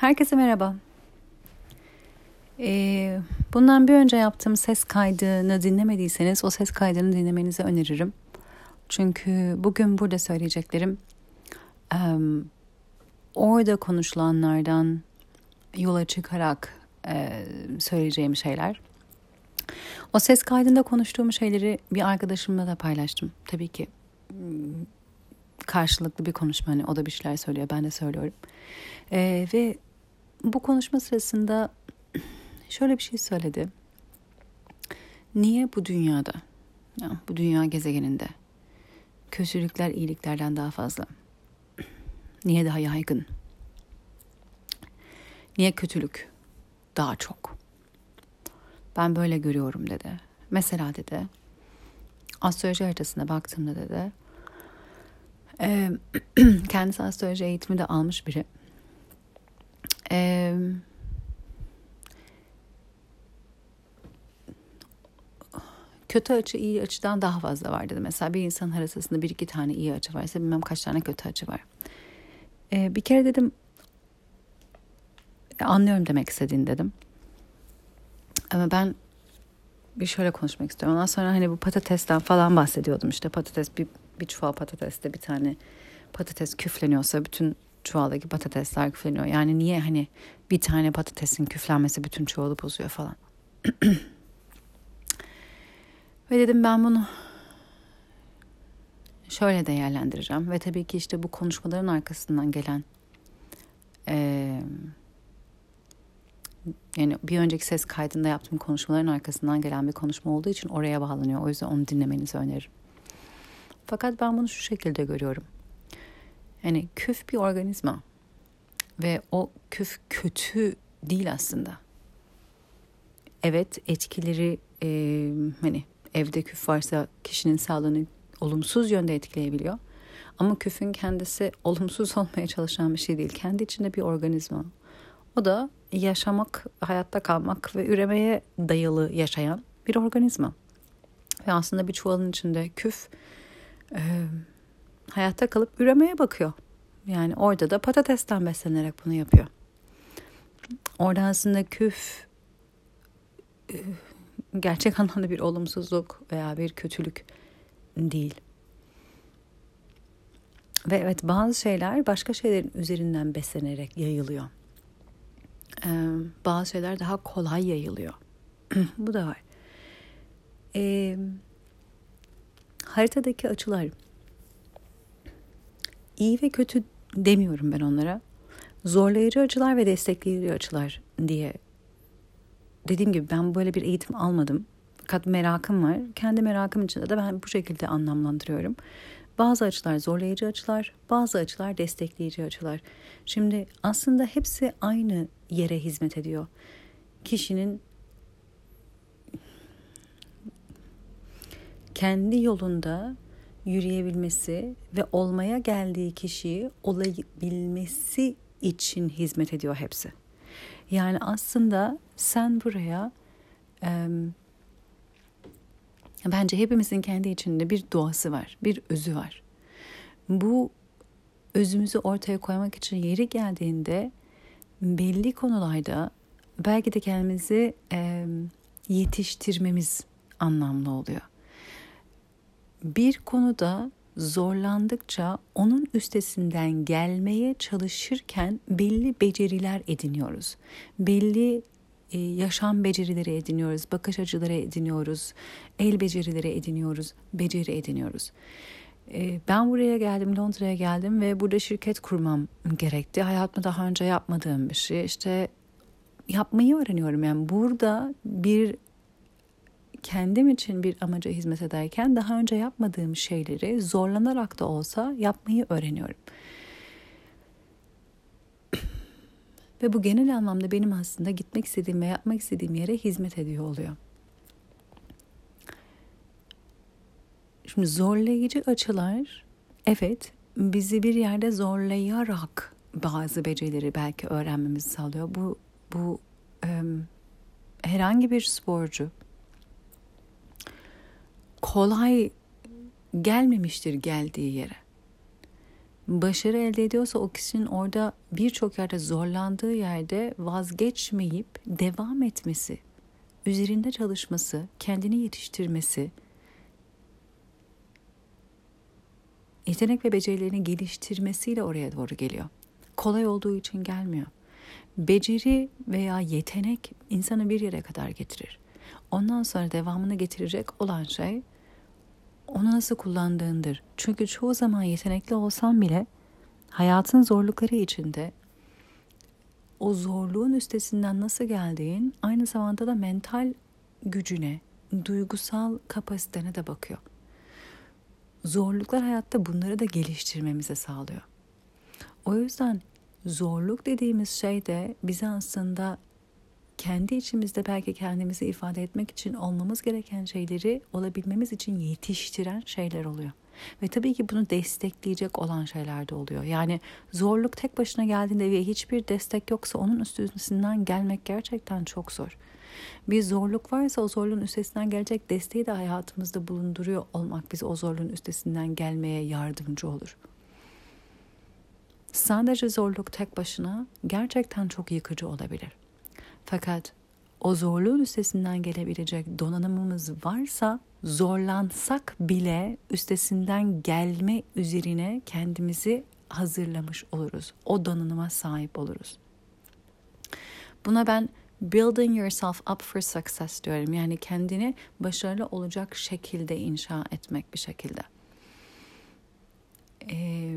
Herkese merhaba. Ee, bundan bir önce yaptığım ses kaydını dinlemediyseniz o ses kaydını dinlemenizi öneririm. Çünkü bugün burada söyleyeceklerim um, orada konuşulanlardan yola çıkarak e, söyleyeceğim şeyler. O ses kaydında konuştuğum şeyleri bir arkadaşımla da paylaştım. Tabii ki karşılıklı bir konuşma. Hani o da bir şeyler söylüyor, ben de söylüyorum. Ee, ve bu konuşma sırasında şöyle bir şey söyledi. Niye bu dünyada, bu dünya gezegeninde kötülükler iyiliklerden daha fazla? Niye daha yaygın? Niye kötülük daha çok? Ben böyle görüyorum dedi. Mesela dedi, astroloji haritasına baktığımda dedi, kendisi astroloji eğitimi de almış biri. E, kötü açı iyi açıdan daha fazla var dedi. Mesela bir insan arasında bir iki tane iyi açı varsa bilmem kaç tane kötü açı var. Ee, bir kere dedim anlıyorum demek istediğini dedim. Ama ben bir şöyle konuşmak istiyorum. Ondan sonra hani bu patatesten falan bahsediyordum. İşte patates bir, bir çuval patateste bir tane patates küfleniyorsa bütün çuvaldaki patatesler küfleniyor. Yani niye hani bir tane patatesin küflenmesi bütün çuvalı bozuyor falan. Ve dedim ben bunu şöyle değerlendireceğim. Ve tabii ki işte bu konuşmaların arkasından gelen e, yani bir önceki ses kaydında yaptığım konuşmaların arkasından gelen bir konuşma olduğu için oraya bağlanıyor. O yüzden onu dinlemenizi öneririm. Fakat ben bunu şu şekilde görüyorum. Yani küf bir organizma ve o küf kötü değil aslında. Evet etkileri e, hani evde küf varsa kişinin sağlığını olumsuz yönde etkileyebiliyor. Ama küfün kendisi olumsuz olmaya çalışan bir şey değil. Kendi içinde bir organizma. O da yaşamak, hayatta kalmak ve üremeye dayalı yaşayan bir organizma. Ve aslında bir çuvalın içinde küf e, hayatta kalıp üremeye bakıyor. Yani orada da patatesten beslenerek bunu yapıyor. Orada aslında küf e, gerçek anlamda bir olumsuzluk veya bir kötülük değil. Ve evet bazı şeyler başka şeylerin üzerinden beslenerek yayılıyor. Ee, bazı şeyler daha kolay yayılıyor. Bu da var. Ee, haritadaki açılar iyi ve kötü demiyorum ben onlara. Zorlayıcı açılar ve destekleyici açılar diye. Dediğim gibi ben böyle bir eğitim almadım. Fakat merakım var. Kendi merakım içinde de ben bu şekilde anlamlandırıyorum. Bazı açılar zorlayıcı açılar, bazı açılar destekleyici açılar. Şimdi aslında hepsi aynı yere hizmet ediyor. Kişinin kendi yolunda yürüyebilmesi ve olmaya geldiği kişiyi olabilmesi için hizmet ediyor hepsi. Yani aslında sen buraya e, bence hepimizin kendi içinde bir doğası var, bir özü var. Bu özümüzü ortaya koymak için yeri geldiğinde belli konularda belki de kendimizi e, yetiştirmemiz anlamlı oluyor bir konuda zorlandıkça onun üstesinden gelmeye çalışırken belli beceriler ediniyoruz. Belli e, yaşam becerileri ediniyoruz, bakış açıları ediniyoruz, el becerileri ediniyoruz, beceri ediniyoruz. E, ben buraya geldim, Londra'ya geldim ve burada şirket kurmam gerekti. Hayatımda daha önce yapmadığım bir şey. İşte yapmayı öğreniyorum. Yani burada bir kendim için bir amaca hizmet ederken daha önce yapmadığım şeyleri zorlanarak da olsa yapmayı öğreniyorum. Ve bu genel anlamda benim aslında gitmek istediğim ve yapmak istediğim yere hizmet ediyor oluyor. Şimdi zorlayıcı açılar evet bizi bir yerde zorlayarak bazı becerileri belki öğrenmemizi sağlıyor. Bu bu e, herhangi bir sporcu kolay gelmemiştir geldiği yere. başarı elde ediyorsa o kişinin orada birçok yerde zorlandığı yerde vazgeçmeyip devam etmesi, üzerinde çalışması, kendini yetiştirmesi, yetenek ve becerilerini geliştirmesiyle oraya doğru geliyor. Kolay olduğu için gelmiyor. Beceri veya yetenek insanı bir yere kadar getirir. Ondan sonra devamını getirecek olan şey onu nasıl kullandığındır. Çünkü çoğu zaman yetenekli olsam bile hayatın zorlukları içinde o zorluğun üstesinden nasıl geldiğin aynı zamanda da mental gücüne, duygusal kapasitene de bakıyor. Zorluklar hayatta bunları da geliştirmemize sağlıyor. O yüzden zorluk dediğimiz şey de bize aslında kendi içimizde belki kendimizi ifade etmek için olmamız gereken şeyleri olabilmemiz için yetiştiren şeyler oluyor. Ve tabii ki bunu destekleyecek olan şeyler de oluyor. Yani zorluk tek başına geldiğinde ve hiçbir destek yoksa onun üstesinden gelmek gerçekten çok zor. Bir zorluk varsa o zorluğun üstesinden gelecek desteği de hayatımızda bulunduruyor olmak bize o zorluğun üstesinden gelmeye yardımcı olur. Sadece zorluk tek başına gerçekten çok yıkıcı olabilir. Fakat o zorluğun üstesinden gelebilecek donanımımız varsa zorlansak bile üstesinden gelme üzerine kendimizi hazırlamış oluruz. O donanıma sahip oluruz. Buna ben building yourself up for success diyorum. Yani kendini başarılı olacak şekilde inşa etmek bir şekilde. Ee,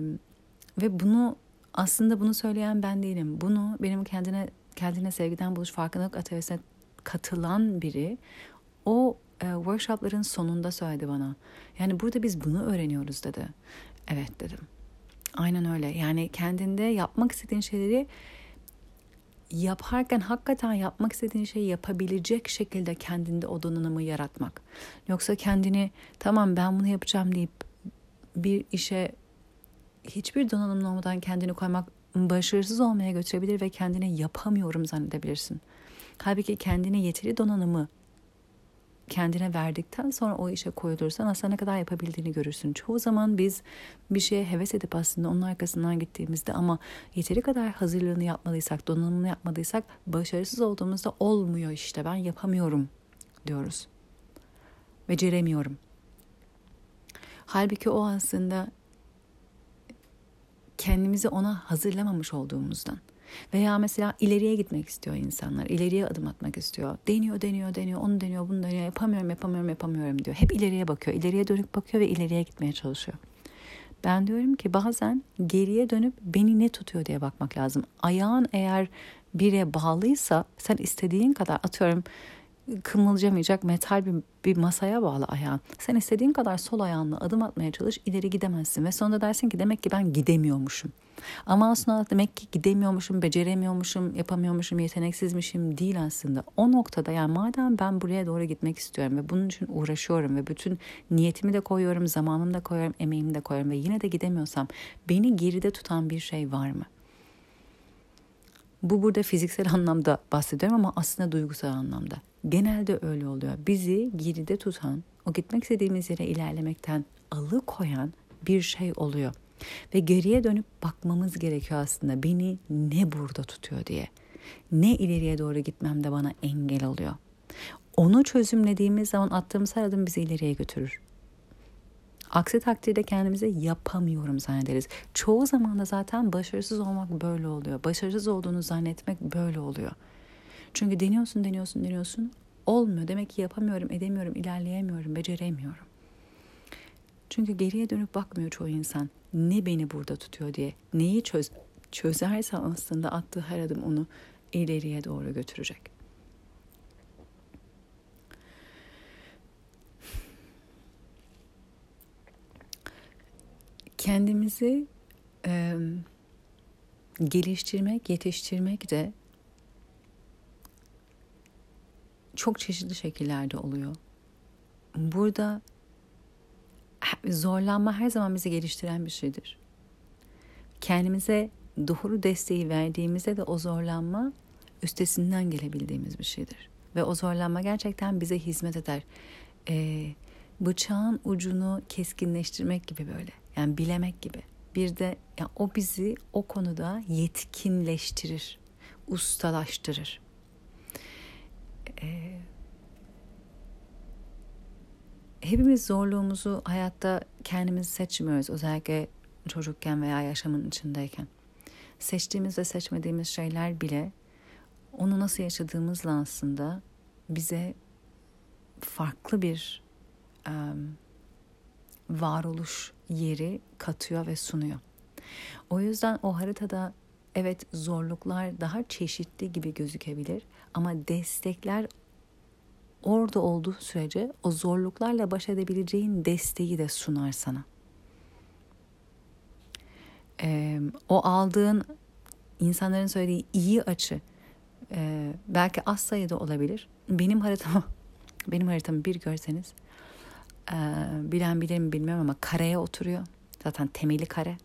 ve bunu aslında bunu söyleyen ben değilim. Bunu benim kendine kendine sevgiden buluş farkındalık atölyesine katılan biri o e, workshopların sonunda söyledi bana. Yani burada biz bunu öğreniyoruz dedi. Evet dedim. Aynen öyle. Yani kendinde yapmak istediğin şeyleri yaparken hakikaten yapmak istediğin şeyi yapabilecek şekilde kendinde o donanımı yaratmak. Yoksa kendini tamam ben bunu yapacağım deyip bir işe hiçbir donanımın olmadan kendini koymak başarısız olmaya götürebilir ve kendini yapamıyorum zannedebilirsin. Halbuki kendine yeteri donanımı kendine verdikten sonra o işe koyulursan aslında ne kadar yapabildiğini görürsün. Çoğu zaman biz bir şeye heves edip aslında onun arkasından gittiğimizde ama yeteri kadar hazırlığını yapmadıysak, donanımını yapmadıysak başarısız olduğumuzda olmuyor işte ben yapamıyorum diyoruz. Beceremiyorum. Halbuki o aslında kendimizi ona hazırlamamış olduğumuzdan. Veya mesela ileriye gitmek istiyor insanlar. ileriye adım atmak istiyor. Deniyor, deniyor, deniyor. Onu deniyor, bunu deniyor. Yapamıyorum, yapamıyorum, yapamıyorum diyor. Hep ileriye bakıyor. ileriye dönüp bakıyor ve ileriye gitmeye çalışıyor. Ben diyorum ki bazen geriye dönüp beni ne tutuyor diye bakmak lazım. Ayağın eğer bire bağlıysa sen istediğin kadar atıyorum kımılcamayacak metal bir, bir masaya bağlı ayağın. Sen istediğin kadar sol ayağınla adım atmaya çalış ileri gidemezsin ve sonunda dersin ki demek ki ben gidemiyormuşum. Ama aslında demek ki gidemiyormuşum, beceremiyormuşum, yapamıyormuşum, yeteneksizmişim değil aslında. O noktada yani madem ben buraya doğru gitmek istiyorum ve bunun için uğraşıyorum ve bütün niyetimi de koyuyorum, zamanımı da koyuyorum, emeğimi de koyuyorum ve yine de gidemiyorsam beni geride tutan bir şey var mı? Bu burada fiziksel anlamda bahsediyorum ama aslında duygusal anlamda. Genelde öyle oluyor. Bizi geride tutan, o gitmek istediğimiz yere ilerlemekten alıkoyan bir şey oluyor. Ve geriye dönüp bakmamız gerekiyor aslında. Beni ne burada tutuyor diye. Ne ileriye doğru gitmemde bana engel oluyor. Onu çözümlediğimiz zaman attığımız her adım bizi ileriye götürür. Aksi takdirde kendimize yapamıyorum zannederiz. Çoğu zaman da zaten başarısız olmak böyle oluyor. Başarısız olduğunu zannetmek böyle oluyor. Çünkü deniyorsun, deniyorsun, deniyorsun. Olmuyor. Demek ki yapamıyorum, edemiyorum, ilerleyemiyorum, beceremiyorum. Çünkü geriye dönüp bakmıyor çoğu insan. Ne beni burada tutuyor diye. Neyi çöz çözerse aslında attığı her adım onu ileriye doğru götürecek. Kendimizi e, geliştirmek, yetiştirmek de çok çeşitli şekillerde oluyor. Burada zorlanma her zaman bizi geliştiren bir şeydir. Kendimize doğru desteği verdiğimizde de o zorlanma üstesinden gelebildiğimiz bir şeydir. Ve o zorlanma gerçekten bize hizmet eder. Ee, bıçağın ucunu keskinleştirmek gibi böyle. Yani bilemek gibi. Bir de ya o bizi o konuda yetkinleştirir, ustalaştırır. Ee, hepimiz zorluğumuzu hayatta kendimiz seçmiyoruz. Özellikle çocukken veya yaşamın içindeyken. Seçtiğimiz ve seçmediğimiz şeyler bile onu nasıl yaşadığımızla aslında bize farklı bir um, varoluş yeri katıyor ve sunuyor. O yüzden o haritada evet zorluklar daha çeşitli gibi gözükebilir ama destekler orada olduğu sürece o zorluklarla baş edebileceğin desteği de sunar sana. Ee, o aldığın insanların söylediği iyi açı e, belki az sayıda olabilir. Benim haritamı benim haritamı bir görseniz e, bilen bilir mi bilmiyorum ama kareye oturuyor. Zaten temeli kare.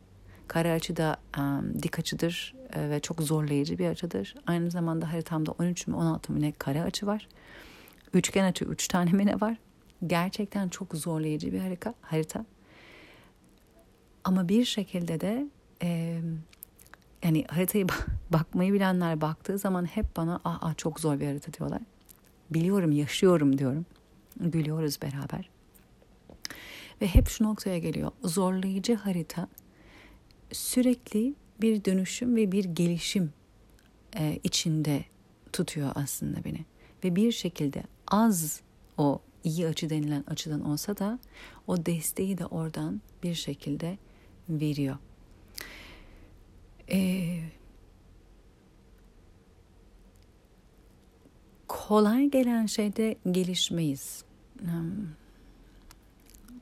Kare açı da um, dik açıdır e, ve çok zorlayıcı bir açıdır. Aynı zamanda haritamda 13 mü 16 mı ne kare açı var. Üçgen açı 3 üç tane mi ne var? Gerçekten çok zorlayıcı bir harika, harita. Ama bir şekilde de e, yani haritayı bakmayı bilenler baktığı zaman hep bana ah, ah çok zor bir harita diyorlar. Biliyorum, yaşıyorum diyorum. Gülüyoruz beraber. Ve hep şu noktaya geliyor. Zorlayıcı harita sürekli bir dönüşüm ve bir gelişim e, içinde tutuyor aslında beni. Ve bir şekilde az o iyi açı denilen açıdan olsa da o desteği de oradan bir şekilde veriyor. Ee, kolay gelen şeyde gelişmeyiz.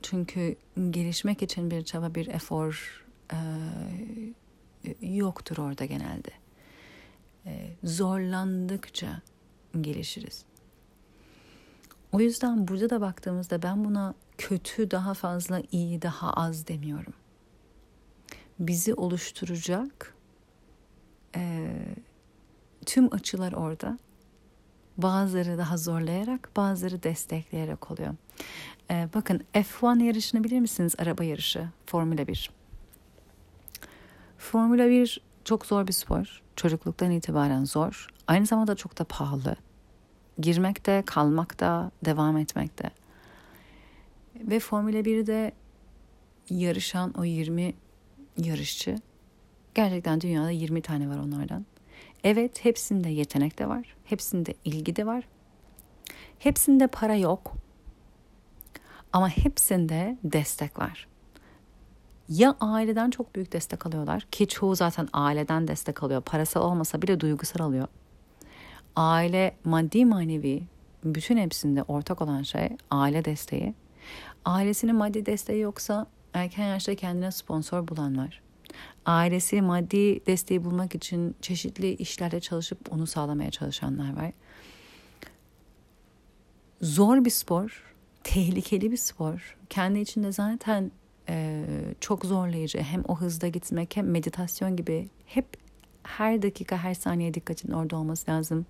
Çünkü gelişmek için bir çaba, bir efor e, yoktur orada genelde. E, zorlandıkça gelişiriz. O yüzden burada da baktığımızda ben buna kötü daha fazla, iyi daha az demiyorum. Bizi oluşturacak e, tüm açılar orada. Bazıları daha zorlayarak, bazıları destekleyerek oluyor. E, bakın F1 yarışını bilir misiniz? Araba yarışı, Formula 1. Formula 1 çok zor bir spor. Çocukluktan itibaren zor. Aynı zamanda çok da pahalı. Girmekte, kalmakta, devam etmekte. Ve Formula 1'de yarışan o 20 yarışçı gerçekten dünyada 20 tane var onlardan. Evet hepsinde yetenek de var. Hepsinde ilgi de var. Hepsinde para yok. Ama hepsinde destek var. Ya aileden çok büyük destek alıyorlar ki çoğu zaten aileden destek alıyor. Parasal olmasa bile duygusal alıyor. Aile maddi manevi bütün hepsinde ortak olan şey aile desteği. Ailesinin maddi desteği yoksa erken yaşta kendine sponsor bulan var. Ailesi maddi desteği bulmak için çeşitli işlerde çalışıp onu sağlamaya çalışanlar var. Zor bir spor, tehlikeli bir spor. Kendi içinde zaten e, çok zorlayıcı. Hem o hızda gitmek hem meditasyon gibi hep her dakika her saniye dikkatin orada olması lazım.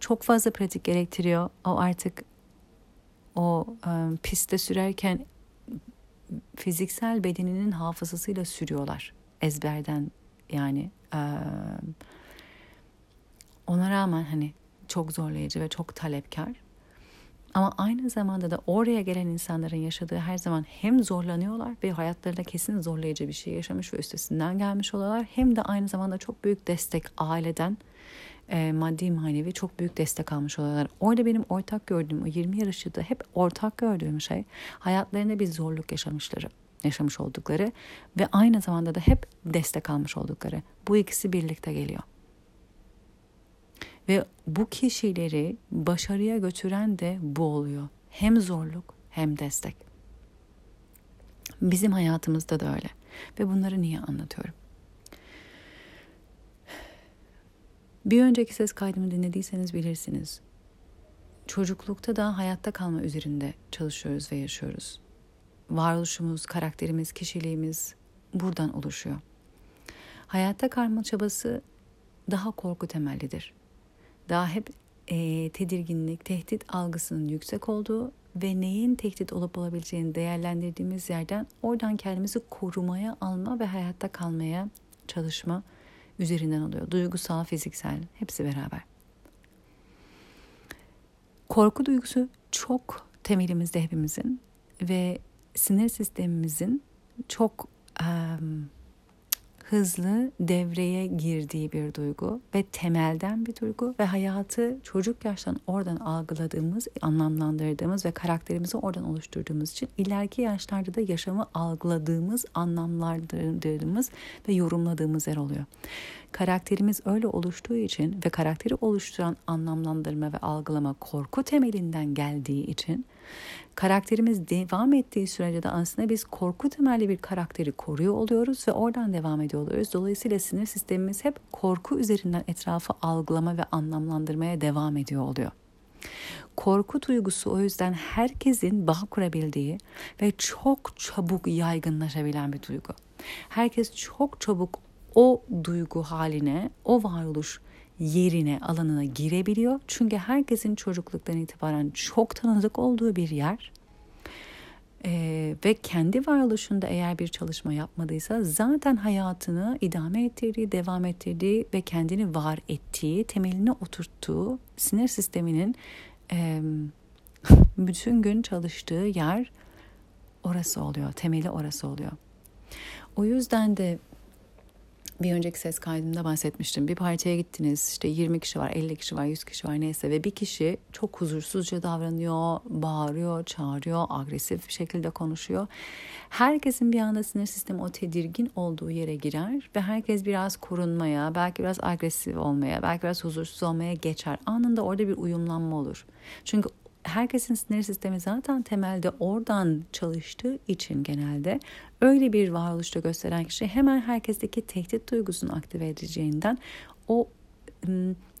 Çok fazla pratik gerektiriyor. O artık o e, pistte sürerken fiziksel bedeninin hafızasıyla sürüyorlar ezberden yani e, ona rağmen hani çok zorlayıcı ve çok talepkar ama aynı zamanda da oraya gelen insanların yaşadığı her zaman hem zorlanıyorlar ve hayatlarında kesin zorlayıcı bir şey yaşamış ve üstesinden gelmiş oluyorlar. Hem de aynı zamanda çok büyük destek aileden e, maddi manevi çok büyük destek almış oluyorlar. Orada benim ortak gördüğüm o 20 yarışçıda hep ortak gördüğüm şey hayatlarında bir zorluk yaşamışları yaşamış oldukları ve aynı zamanda da hep destek almış oldukları. Bu ikisi birlikte geliyor. Ve bu kişileri başarıya götüren de bu oluyor. Hem zorluk hem destek. Bizim hayatımızda da öyle. Ve bunları niye anlatıyorum? Bir önceki ses kaydımı dinlediyseniz bilirsiniz. Çocuklukta da hayatta kalma üzerinde çalışıyoruz ve yaşıyoruz. Varoluşumuz, karakterimiz, kişiliğimiz buradan oluşuyor. Hayatta kalma çabası daha korku temellidir daha hep e, tedirginlik, tehdit algısının yüksek olduğu ve neyin tehdit olup olabileceğini değerlendirdiğimiz yerden oradan kendimizi korumaya alma ve hayatta kalmaya çalışma üzerinden oluyor. Duygusal, fiziksel hepsi beraber. Korku duygusu çok temelimizde hepimizin ve sinir sistemimizin çok um, hızlı devreye girdiği bir duygu ve temelden bir duygu ve hayatı çocuk yaştan oradan algıladığımız, anlamlandırdığımız ve karakterimizi oradan oluşturduğumuz için ileriki yaşlarda da yaşamı algıladığımız, anlamlandırdığımız ve yorumladığımız yer oluyor. Karakterimiz öyle oluştuğu için ve karakteri oluşturan anlamlandırma ve algılama korku temelinden geldiği için karakterimiz devam ettiği sürece de aslında biz korku temelli bir karakteri koruyor oluyoruz ve oradan devam ediyor oluyoruz. Dolayısıyla sinir sistemimiz hep korku üzerinden etrafı algılama ve anlamlandırmaya devam ediyor oluyor. Korku duygusu o yüzden herkesin bağ kurabildiği ve çok çabuk yaygınlaşabilen bir duygu. Herkes çok çabuk o duygu haline, o varoluş yerine, alanına girebiliyor. Çünkü herkesin çocukluktan itibaren çok tanıdık olduğu bir yer. Ee, ve kendi varoluşunda eğer bir çalışma yapmadıysa zaten hayatını idame ettirdiği, devam ettirdiği ve kendini var ettiği, temelini oturttuğu sinir sisteminin e, bütün gün çalıştığı yer orası oluyor. Temeli orası oluyor. O yüzden de bir önceki ses kaydımda bahsetmiştim. Bir partiye gittiniz işte 20 kişi var, 50 kişi var, 100 kişi var neyse ve bir kişi çok huzursuzca davranıyor, bağırıyor, çağırıyor, agresif bir şekilde konuşuyor. Herkesin bir anda sinir sistemi o tedirgin olduğu yere girer ve herkes biraz korunmaya, belki biraz agresif olmaya, belki biraz huzursuz olmaya geçer. Anında orada bir uyumlanma olur. Çünkü herkesin sinir sistemi zaten temelde oradan çalıştığı için genelde öyle bir varoluşta gösteren kişi hemen herkesteki tehdit duygusunu aktive edeceğinden o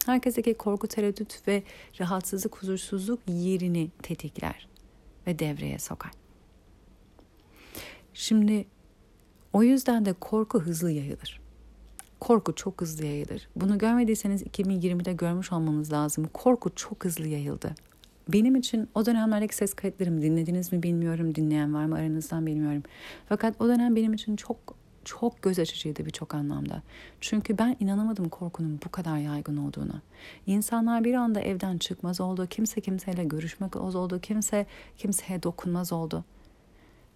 herkesteki korku, tereddüt ve rahatsızlık, huzursuzluk yerini tetikler ve devreye sokar. Şimdi o yüzden de korku hızlı yayılır. Korku çok hızlı yayılır. Bunu görmediyseniz 2020'de görmüş olmanız lazım. Korku çok hızlı yayıldı benim için o dönemlerdeki ses kayıtlarımı dinlediniz mi bilmiyorum. Dinleyen var mı aranızdan bilmiyorum. Fakat o dönem benim için çok çok göz açıcıydı birçok anlamda. Çünkü ben inanamadım korkunun bu kadar yaygın olduğunu. İnsanlar bir anda evden çıkmaz oldu. Kimse kimseyle görüşmek oldu. Kimse kimseye dokunmaz oldu.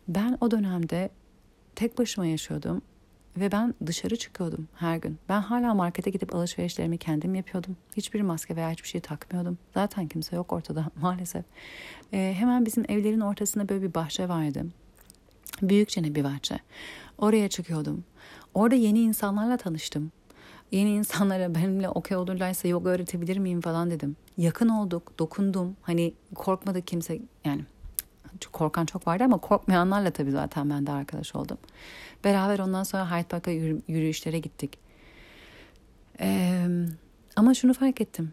Ben o dönemde tek başıma yaşıyordum ve ben dışarı çıkıyordum her gün. Ben hala markete gidip alışverişlerimi kendim yapıyordum. Hiçbir maske veya hiçbir şey takmıyordum. Zaten kimse yok ortada maalesef. Ee, hemen bizim evlerin ortasında böyle bir bahçe vardı. Büyükçe bir bahçe. Oraya çıkıyordum. Orada yeni insanlarla tanıştım. Yeni insanlara benimle okey olurlarsa yoga öğretebilir miyim falan dedim. Yakın olduk, dokundum. Hani korkmadı kimse yani korkan çok vardı ama korkmayanlarla tabii zaten ben de arkadaş oldum. Beraber ondan sonra Hyde Park'a yürü, yürüyüşlere gittik. Ee, ama şunu fark ettim.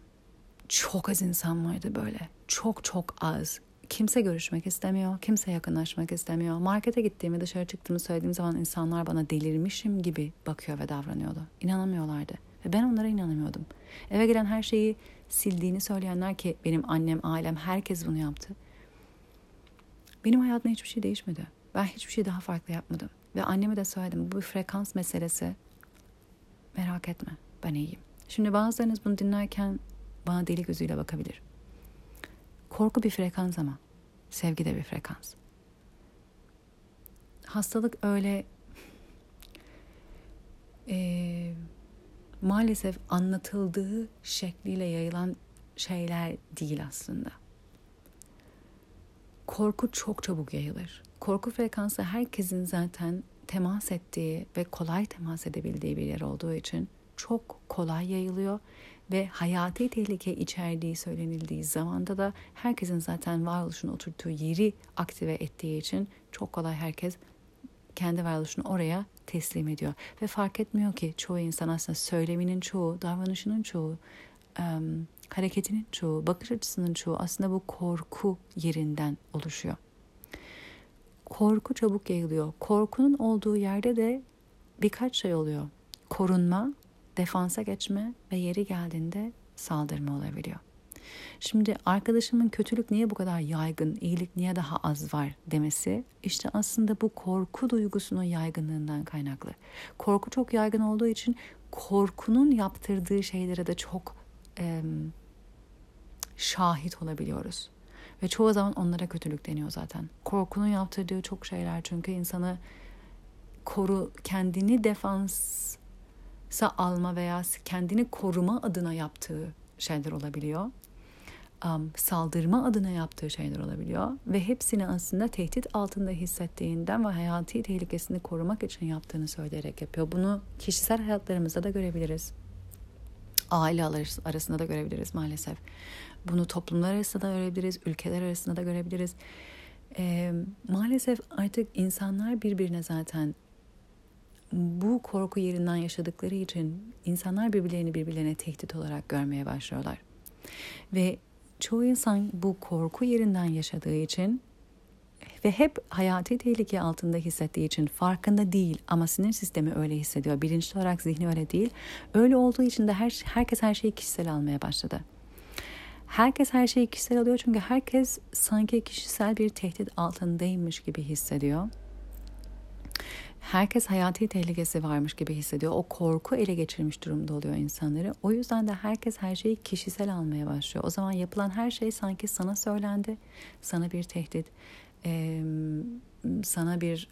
Çok az insan vardı böyle. Çok çok az. Kimse görüşmek istemiyor. Kimse yakınlaşmak istemiyor. Markete gittiğimi, dışarı çıktığımı söylediğim zaman insanlar bana delirmişim gibi bakıyor ve davranıyordu. İnanamıyorlardı. Ve ben onlara inanamıyordum. Eve gelen her şeyi sildiğini söyleyenler ki benim annem, ailem, herkes bunu yaptı. Benim hayatımda hiçbir şey değişmedi. Ben hiçbir şey daha farklı yapmadım. Ve anneme de söyledim bu bir frekans meselesi. Merak etme ben iyiyim. Şimdi bazılarınız bunu dinlerken bana deli gözüyle bakabilir. Korku bir frekans ama sevgi de bir frekans. Hastalık öyle e, maalesef anlatıldığı şekliyle yayılan şeyler değil aslında. Korku çok çabuk yayılır. Korku frekansı herkesin zaten temas ettiği ve kolay temas edebildiği bir yer olduğu için çok kolay yayılıyor ve hayati tehlike içerdiği söylenildiği zamanda da herkesin zaten varoluşunu oturttuğu yeri aktive ettiği için çok kolay herkes kendi varoluşunu oraya teslim ediyor. Ve fark etmiyor ki çoğu insan aslında söyleminin çoğu, davranışının çoğu, hareketinin çoğu, bakış açısının çoğu aslında bu korku yerinden oluşuyor. Korku çabuk yayılıyor. Korkunun olduğu yerde de birkaç şey oluyor. Korunma, defansa geçme ve yeri geldiğinde saldırma olabiliyor. Şimdi arkadaşımın kötülük niye bu kadar yaygın, iyilik niye daha az var demesi işte aslında bu korku duygusunun yaygınlığından kaynaklı. Korku çok yaygın olduğu için korkunun yaptırdığı şeylere de çok şahit olabiliyoruz. Ve çoğu zaman onlara kötülük deniyor zaten. Korkunun yaptırdığı çok şeyler çünkü insanı koru kendini defansa alma veya kendini koruma adına yaptığı şeyler olabiliyor. Um, saldırma adına yaptığı şeyler olabiliyor ve hepsini aslında tehdit altında hissettiğinden ve hayati tehlikesini korumak için yaptığını söyleyerek yapıyor. Bunu kişisel hayatlarımızda da görebiliriz. Aile arasında da görebiliriz maalesef. Bunu toplumlar arasında da görebiliriz, ülkeler arasında da görebiliriz. Ee, maalesef artık insanlar birbirine zaten bu korku yerinden yaşadıkları için insanlar birbirlerini birbirlerine tehdit olarak görmeye başlıyorlar. Ve çoğu insan bu korku yerinden yaşadığı için ve hep hayati tehlike altında hissettiği için farkında değil ama sinir sistemi öyle hissediyor. Bilinçli olarak zihni öyle değil. Öyle olduğu için de her, herkes her şeyi kişisel almaya başladı. Herkes her şeyi kişisel alıyor çünkü herkes sanki kişisel bir tehdit altındaymış gibi hissediyor herkes hayati tehlikesi varmış gibi hissediyor. O korku ele geçirmiş durumda oluyor insanları. O yüzden de herkes her şeyi kişisel almaya başlıyor. O zaman yapılan her şey sanki sana söylendi. Sana bir tehdit, sana bir...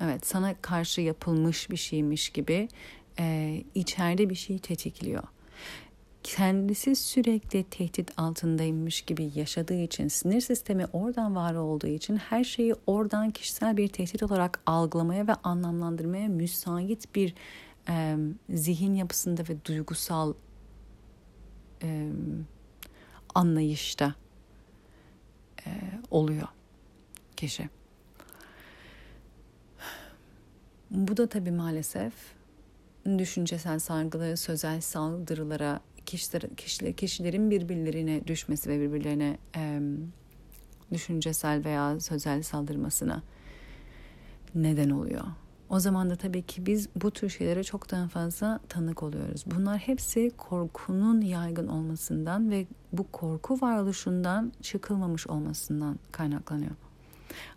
evet sana karşı yapılmış bir şeymiş gibi e, içeride bir şey tetikliyor kendisi sürekli tehdit altındaymış gibi yaşadığı için sinir sistemi oradan var olduğu için her şeyi oradan kişisel bir tehdit olarak algılamaya ve anlamlandırmaya müsait bir e, zihin yapısında ve duygusal e, anlayışta e, oluyor kişi. Bu da tabii maalesef düşüncesel sargıları, sözel saldırılara kişiler, kişiler, kişilerin birbirlerine düşmesi ve birbirlerine e, düşüncesel veya sözel saldırmasına neden oluyor. O zaman da tabii ki biz bu tür şeylere çok daha fazla tanık oluyoruz. Bunlar hepsi korkunun yaygın olmasından ve bu korku varoluşundan çıkılmamış olmasından kaynaklanıyor.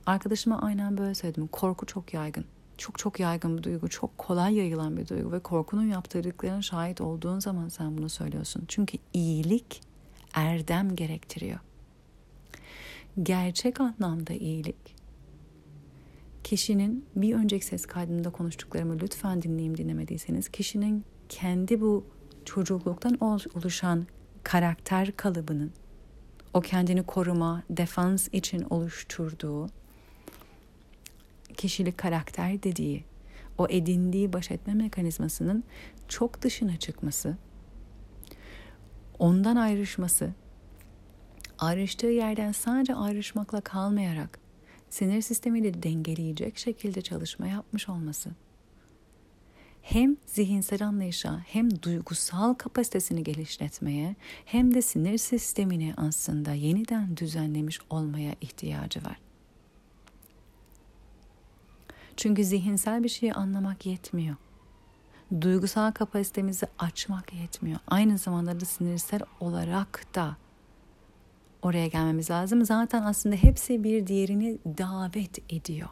Arkadaşıma aynen böyle söyledim. Korku çok yaygın çok çok yaygın bir duygu, çok kolay yayılan bir duygu ve korkunun yaptırdıklarına şahit olduğun zaman sen bunu söylüyorsun. Çünkü iyilik erdem gerektiriyor. Gerçek anlamda iyilik kişinin bir önceki ses kaydında konuştuklarımı lütfen dinleyeyim dinlemediyseniz kişinin kendi bu çocukluktan oluşan karakter kalıbının o kendini koruma, defans için oluşturduğu kişilik karakter dediği o edindiği baş etme mekanizmasının çok dışına çıkması, ondan ayrışması, ayrıştığı yerden sadece ayrışmakla kalmayarak sinir sistemiyle dengeleyecek şekilde çalışma yapmış olması hem zihinsel anlayışa hem duygusal kapasitesini geliştirmeye hem de sinir sistemini aslında yeniden düzenlemiş olmaya ihtiyacı var. Çünkü zihinsel bir şeyi anlamak yetmiyor. Duygusal kapasitemizi açmak yetmiyor. Aynı zamanda da sinirsel olarak da oraya gelmemiz lazım. Zaten aslında hepsi bir diğerini davet ediyor.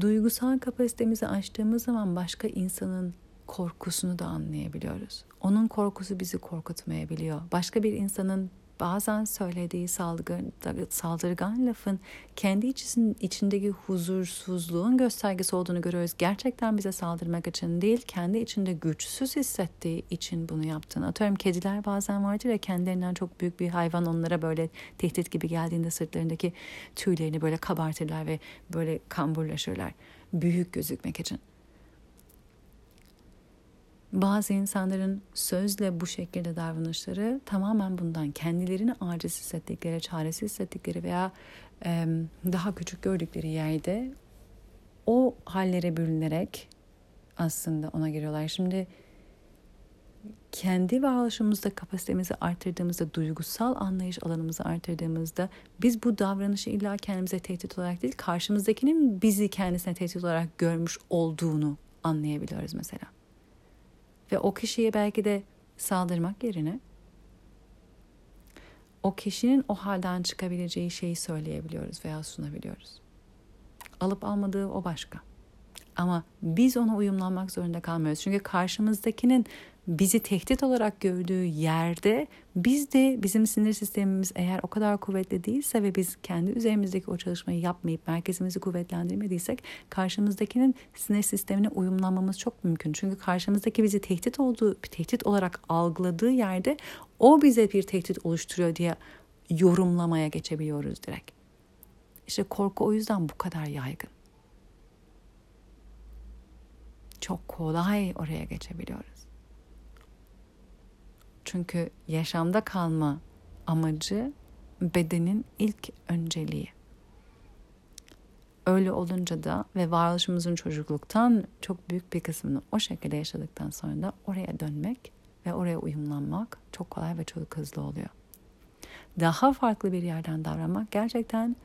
Duygusal kapasitemizi açtığımız zaman başka insanın korkusunu da anlayabiliyoruz. Onun korkusu bizi korkutmayabiliyor. Başka bir insanın bazen söylediği saldırgan, saldırgan lafın kendi içinin, içindeki huzursuzluğun göstergesi olduğunu görüyoruz. Gerçekten bize saldırmak için değil, kendi içinde güçsüz hissettiği için bunu yaptığını. Atıyorum kediler bazen vardır ya kendilerinden çok büyük bir hayvan onlara böyle tehdit gibi geldiğinde sırtlarındaki tüylerini böyle kabartırlar ve böyle kamburlaşırlar. Büyük gözükmek için bazı insanların sözle bu şekilde davranışları tamamen bundan kendilerini aciz hissettikleri, çaresiz hissettikleri veya e, daha küçük gördükleri yerde o hallere bürünerek aslında ona giriyorlar. Şimdi kendi varoluşumuzda kapasitemizi artırdığımızda, duygusal anlayış alanımızı artırdığımızda biz bu davranışı illa kendimize tehdit olarak değil, karşımızdakinin bizi kendisine tehdit olarak görmüş olduğunu anlayabiliyoruz mesela. Ve o kişiye belki de saldırmak yerine o kişinin o halden çıkabileceği şeyi söyleyebiliyoruz veya sunabiliyoruz. Alıp almadığı o başka. Ama biz ona uyumlanmak zorunda kalmıyoruz. Çünkü karşımızdakinin bizi tehdit olarak gördüğü yerde biz de bizim sinir sistemimiz eğer o kadar kuvvetli değilse ve biz kendi üzerimizdeki o çalışmayı yapmayıp merkezimizi kuvvetlendirmediysek karşımızdakinin sinir sistemine uyumlanmamız çok mümkün. Çünkü karşımızdaki bizi tehdit olduğu, tehdit olarak algıladığı yerde o bize bir tehdit oluşturuyor diye yorumlamaya geçebiliyoruz direkt. İşte korku o yüzden bu kadar yaygın. Çok kolay oraya geçebiliyoruz. Çünkü yaşamda kalma amacı bedenin ilk önceliği. Öyle olunca da ve varoluşumuzun çocukluktan çok büyük bir kısmını o şekilde yaşadıktan sonra da oraya dönmek ve oraya uyumlanmak çok kolay ve çok hızlı oluyor. Daha farklı bir yerden davranmak gerçekten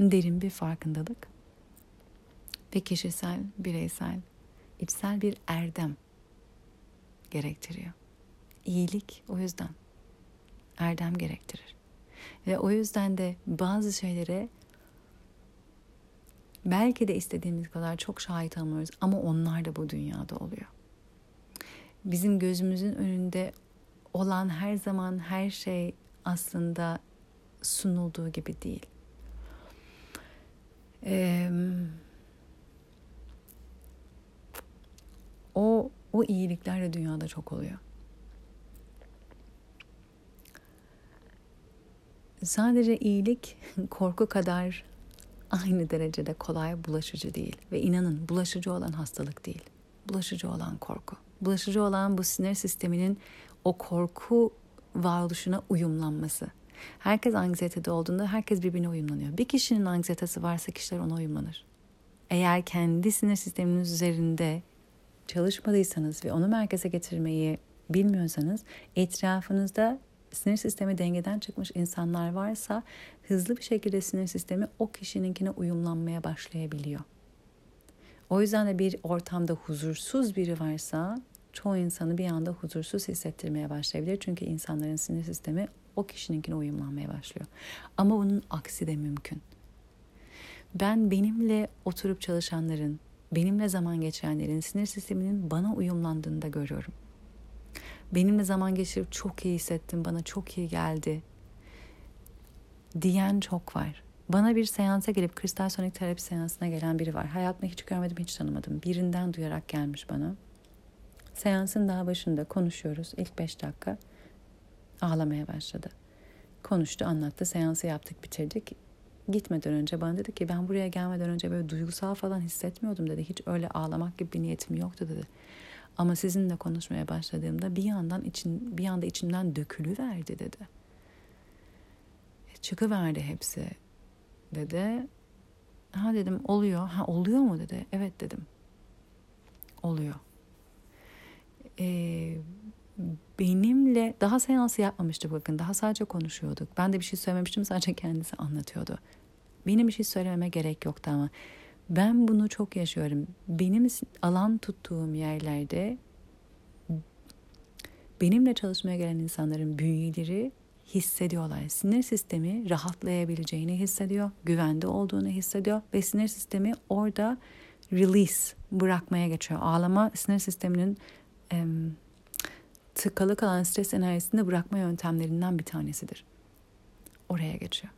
derin bir farkındalık ve kişisel, bireysel, içsel bir erdem gerektiriyor. İyilik o yüzden erdem gerektirir. Ve o yüzden de bazı şeylere belki de istediğimiz kadar çok şahit olmuyoruz ama onlar da bu dünyada oluyor. Bizim gözümüzün önünde olan her zaman her şey aslında sunulduğu gibi değil. Ee, o o iyilikler de dünyada çok oluyor. Sadece iyilik korku kadar aynı derecede kolay bulaşıcı değil ve inanın bulaşıcı olan hastalık değil. Bulaşıcı olan korku. Bulaşıcı olan bu sinir sisteminin o korku varoluşuna uyumlanması. Herkes anksiyetede olduğunda herkes birbirine uyumlanıyor. Bir kişinin anksiyetesi varsa kişiler ona uyumlanır. Eğer kendi sinir sisteminiz üzerinde çalışmadıysanız ve onu merkeze getirmeyi bilmiyorsanız etrafınızda sinir sistemi dengeden çıkmış insanlar varsa hızlı bir şekilde sinir sistemi o kişininkine uyumlanmaya başlayabiliyor. O yüzden de bir ortamda huzursuz biri varsa çoğu insanı bir anda huzursuz hissettirmeye başlayabilir. Çünkü insanların sinir sistemi o kişininkine uyumlanmaya başlıyor. Ama bunun aksi de mümkün. Ben benimle oturup çalışanların, benimle zaman geçirenlerin sinir sisteminin bana uyumlandığını da görüyorum. Benimle zaman geçirip çok iyi hissettim, bana çok iyi geldi diyen çok var. Bana bir seansa gelip kristal sonik terapi seansına gelen biri var. Hayatımda hiç görmedim, hiç tanımadım. Birinden duyarak gelmiş bana. Seansın daha başında konuşuyoruz. İlk beş dakika ağlamaya başladı. Konuştu, anlattı. Seansı yaptık, bitirdik. Gitmeden önce bana dedi ki ben buraya gelmeden önce böyle duygusal falan hissetmiyordum dedi. Hiç öyle ağlamak gibi bir niyetim yoktu dedi. Ama sizinle konuşmaya başladığımda bir yandan için bir anda içimden dökülü verdi dedi. E, çıkıverdi hepsi dedi. Ha dedim oluyor. Ha oluyor mu dedi. Evet dedim. Oluyor. Ee, benimle daha seansı yapmamıştı bakın. Daha sadece konuşuyorduk. Ben de bir şey söylememiştim. Sadece kendisi anlatıyordu. Benim bir şey söylememe gerek yoktu ama ben bunu çok yaşıyorum. Benim alan tuttuğum yerlerde benimle çalışmaya gelen insanların büyüleri hissediyorlar. Sinir sistemi rahatlayabileceğini hissediyor, güvende olduğunu hissediyor ve sinir sistemi orada release bırakmaya geçiyor. Ağlama sinir sisteminin em, tıkalı kalan stres enerjisini bırakma yöntemlerinden bir tanesidir. Oraya geçiyor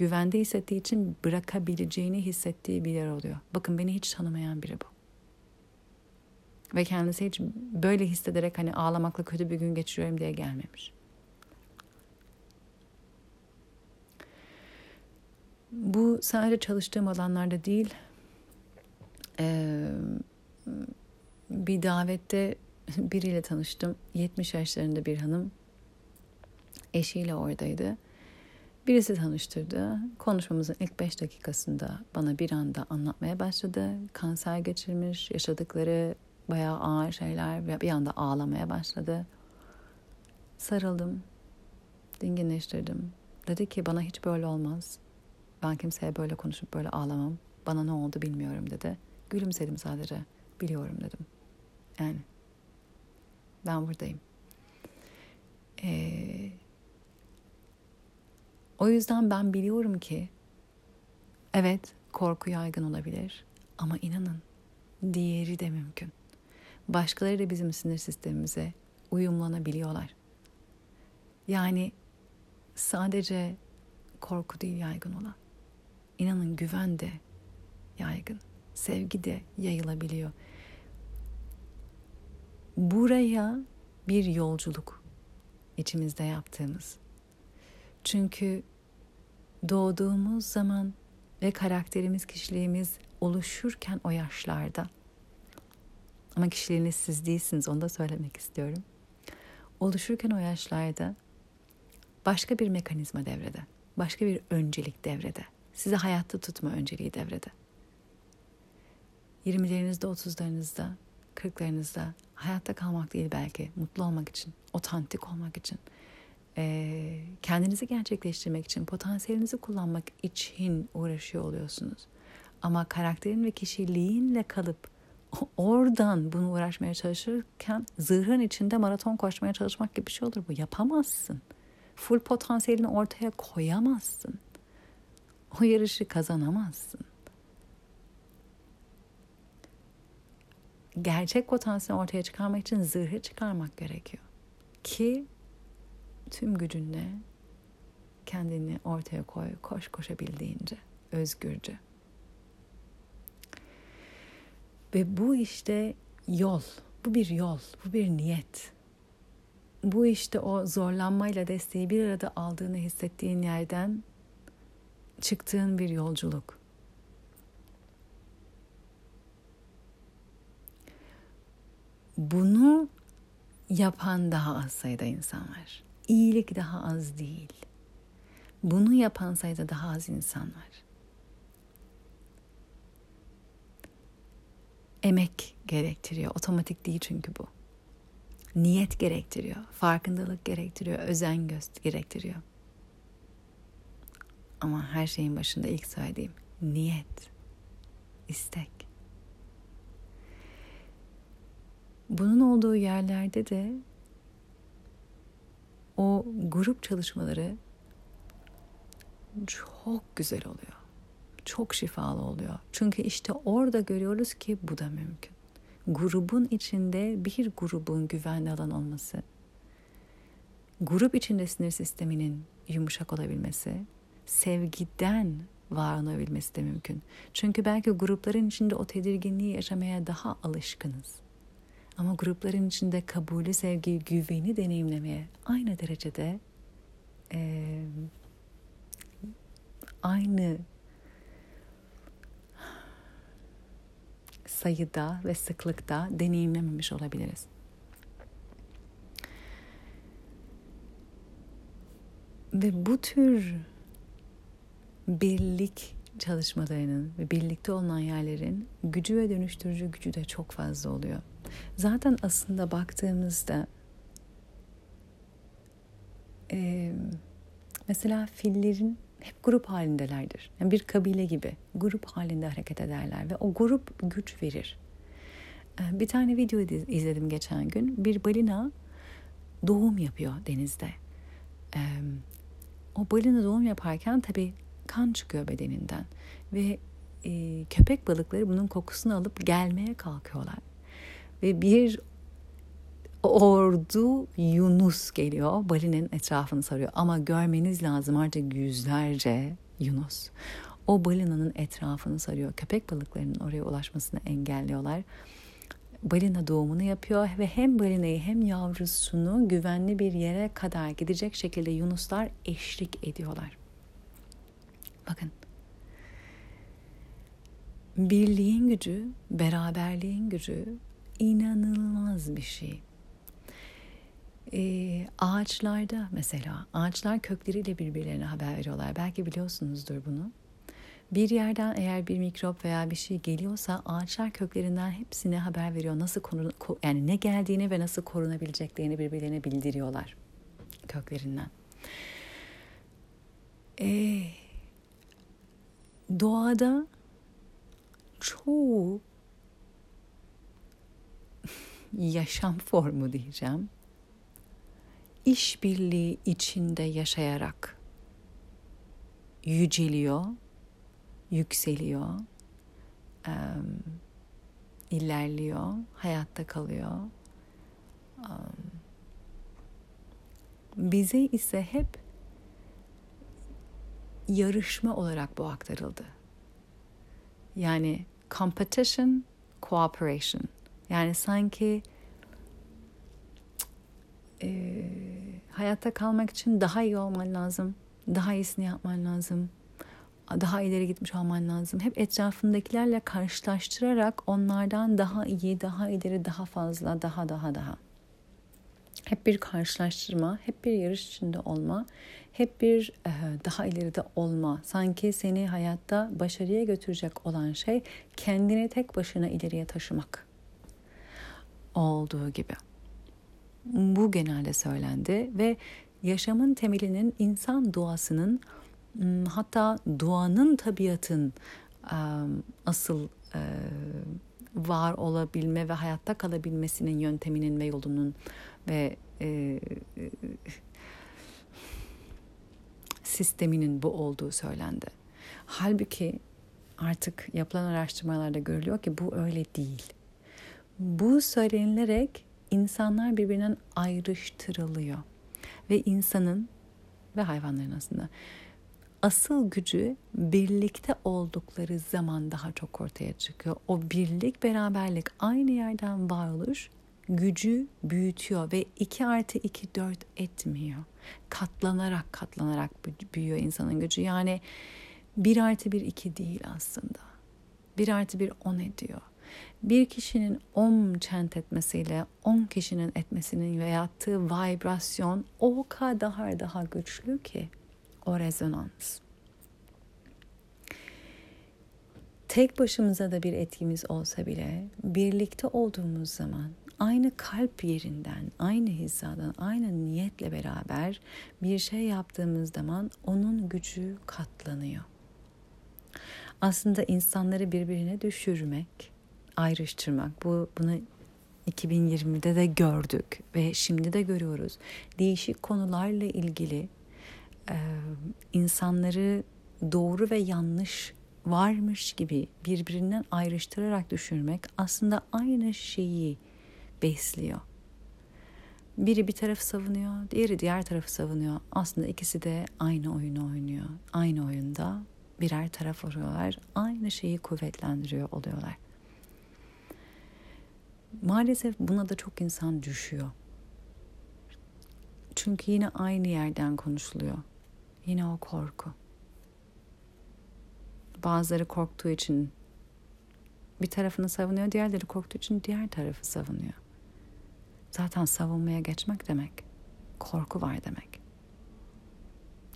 güvende hissettiği için bırakabileceğini hissettiği bir yer oluyor. Bakın beni hiç tanımayan biri bu. Ve kendisi hiç böyle hissederek hani ağlamakla kötü bir gün geçiriyorum diye gelmemiş. Bu sadece çalıştığım alanlarda değil, bir davette biriyle tanıştım. 70 yaşlarında bir hanım. Eşiyle oradaydı Birisi tanıştırdı. Konuşmamızın ilk beş dakikasında bana bir anda anlatmaya başladı. Kanser geçirmiş, yaşadıkları bayağı ağır şeyler ve bir anda ağlamaya başladı. Sarıldım, dinginleştirdim. Dedi ki bana hiç böyle olmaz. Ben kimseye böyle konuşup böyle ağlamam. Bana ne oldu bilmiyorum dedi. Gülümsedim sadece. Biliyorum dedim. Yani ben buradayım. Ee, o yüzden ben biliyorum ki evet korku yaygın olabilir ama inanın diğeri de mümkün. Başkaları da bizim sinir sistemimize uyumlanabiliyorlar. Yani sadece korku değil yaygın olan. İnanın güven de yaygın. Sevgi de yayılabiliyor. Buraya bir yolculuk içimizde yaptığımız. Çünkü doğduğumuz zaman ve karakterimiz, kişiliğimiz oluşurken o yaşlarda ama kişiliğiniz siz değilsiniz onu da söylemek istiyorum. Oluşurken o yaşlarda başka bir mekanizma devrede. Başka bir öncelik devrede. Sizi hayatta tutma önceliği devrede. 20'lerinizde, 30'larınızda, 40'larınızda hayatta kalmak değil belki, mutlu olmak için, otantik olmak için, kendinizi gerçekleştirmek için, potansiyelinizi kullanmak için uğraşıyor oluyorsunuz. Ama karakterin ve kişiliğinle kalıp oradan bunu uğraşmaya çalışırken zırhın içinde maraton koşmaya çalışmak gibi bir şey olur bu. Yapamazsın. Full potansiyelini ortaya koyamazsın. O yarışı kazanamazsın. Gerçek potansiyeli ortaya çıkarmak için zırhı çıkarmak gerekiyor. Ki tüm gücünle kendini ortaya koy, koş koşabildiğince, özgürce. Ve bu işte yol, bu bir yol, bu bir niyet. Bu işte o zorlanmayla desteği bir arada aldığını hissettiğin yerden çıktığın bir yolculuk. Bunu yapan daha az sayıda insan var. İyilik daha az değil. Bunu yapan sayıda daha az insan var. Emek gerektiriyor. Otomatik değil çünkü bu. Niyet gerektiriyor. Farkındalık gerektiriyor. Özen gerektiriyor. Ama her şeyin başında ilk söylediğim niyet, istek. Bunun olduğu yerlerde de o grup çalışmaları çok güzel oluyor. Çok şifalı oluyor. Çünkü işte orada görüyoruz ki bu da mümkün. Grubun içinde bir grubun güvenli alan olması, grup içinde sinir sisteminin yumuşak olabilmesi, sevgiden var olabilmesi de mümkün. Çünkü belki grupların içinde o tedirginliği yaşamaya daha alışkınız. Ama grupların içinde kabulü, sevgi, güveni deneyimlemeye aynı derecede e, aynı sayıda ve sıklıkta deneyimlememiş olabiliriz. Ve bu tür birlik çalışmalarının ve birlikte olan yerlerin gücü ve dönüştürücü gücü de çok fazla oluyor. Zaten aslında baktığımızda e, mesela fillerin hep grup halindelerdir. Yani bir kabile gibi grup halinde hareket ederler ve o grup güç verir. Bir tane video izledim geçen gün. Bir balina doğum yapıyor denizde. O balina doğum yaparken tabii kan çıkıyor bedeninden ve köpek balıkları bunun kokusunu alıp gelmeye kalkıyorlar ve bir ordu Yunus geliyor. Bali'nin etrafını sarıyor. Ama görmeniz lazım artık yüzlerce Yunus. O balinanın etrafını sarıyor. Köpek balıklarının oraya ulaşmasını engelliyorlar. Balina doğumunu yapıyor ve hem balinayı hem yavrusunu güvenli bir yere kadar gidecek şekilde Yunuslar eşlik ediyorlar. Bakın. Birliğin gücü, beraberliğin gücü inanılmaz bir şey. Ee, ağaçlarda mesela ağaçlar kökleriyle birbirlerine haber veriyorlar. Belki biliyorsunuzdur bunu. Bir yerden eğer bir mikrop veya bir şey geliyorsa ağaçlar köklerinden hepsine haber veriyor. Nasıl korun yani ne geldiğini ve nasıl korunabileceklerini birbirlerine bildiriyorlar köklerinden. Ee, doğada çoğu yaşam formu diyeceğim. işbirliği içinde yaşayarak yüceliyor, yükseliyor, ilerliyor, hayatta kalıyor. Bize ise hep yarışma olarak bu aktarıldı. Yani competition, cooperation. Yani sanki e, hayatta kalmak için daha iyi olman lazım. Daha iyisini yapman lazım. Daha ileri gitmiş olman lazım. Hep etrafındakilerle karşılaştırarak onlardan daha iyi, daha ileri, daha fazla, daha daha daha. Hep bir karşılaştırma, hep bir yarış içinde olma, hep bir e, daha ileride olma. Sanki seni hayatta başarıya götürecek olan şey kendini tek başına ileriye taşımak olduğu gibi. Bu genelde söylendi ve yaşamın temelinin insan doğasının hatta doğanın tabiatın asıl var olabilme ve hayatta kalabilmesinin yönteminin ve yolunun ve sisteminin bu olduğu söylendi. Halbuki artık yapılan araştırmalarda görülüyor ki bu öyle değil. Bu söylenilerek insanlar birbirinden ayrıştırılıyor ve insanın ve hayvanların aslında asıl gücü birlikte oldukları zaman daha çok ortaya çıkıyor. O birlik, beraberlik, aynı yerden varoluş gücü büyütüyor ve 2 artı 2 4 etmiyor. Katlanarak katlanarak büyüyor insanın gücü. Yani 1 artı 1 2 değil aslında. 1 artı 1 10 ediyor. Bir kişinin om chant etmesiyle 10 kişinin etmesinin ve yaptığı vibrasyon o kadar daha güçlü ki o rezonans. Tek başımıza da bir etkimiz olsa bile birlikte olduğumuz zaman aynı kalp yerinden, aynı hizadan, aynı niyetle beraber bir şey yaptığımız zaman onun gücü katlanıyor. Aslında insanları birbirine düşürmek, ayrıştırmak, bu bunu 2020'de de gördük ve şimdi de görüyoruz. Değişik konularla ilgili e, insanları doğru ve yanlış varmış gibi birbirinden ayrıştırarak düşürmek aslında aynı şeyi besliyor. Biri bir tarafı savunuyor, diğeri diğer tarafı savunuyor. Aslında ikisi de aynı oyunu oynuyor. Aynı oyunda birer taraf oluyorlar. Aynı şeyi kuvvetlendiriyor oluyorlar. Maalesef buna da çok insan düşüyor. Çünkü yine aynı yerden konuşuluyor. Yine o korku. Bazıları korktuğu için bir tarafını savunuyor, diğerleri korktuğu için diğer tarafı savunuyor. Zaten savunmaya geçmek demek korku var demek.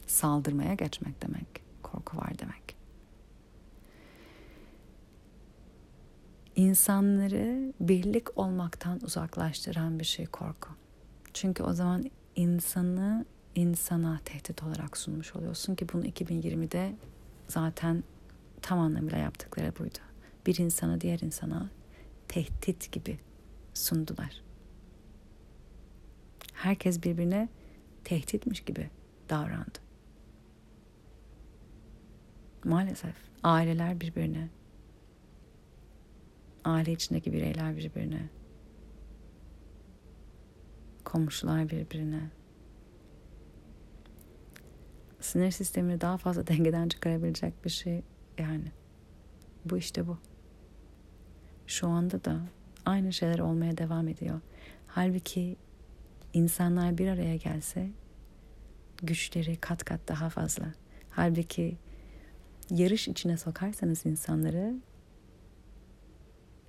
Saldırmaya geçmek demek korku var demek. İnsanları birlik olmaktan uzaklaştıran bir şey korku. Çünkü o zaman insanı insana tehdit olarak sunmuş oluyorsun ki bunu 2020'de zaten tam anlamıyla yaptıkları buydu. Bir insana diğer insana tehdit gibi sundular herkes birbirine tehditmiş gibi davrandı. Maalesef aileler birbirine, aile içindeki bireyler birbirine, komşular birbirine, sinir sistemini daha fazla dengeden çıkarabilecek bir şey yani. Bu işte bu. Şu anda da aynı şeyler olmaya devam ediyor. Halbuki insanlar bir araya gelse güçleri kat kat daha fazla. Halbuki yarış içine sokarsanız insanları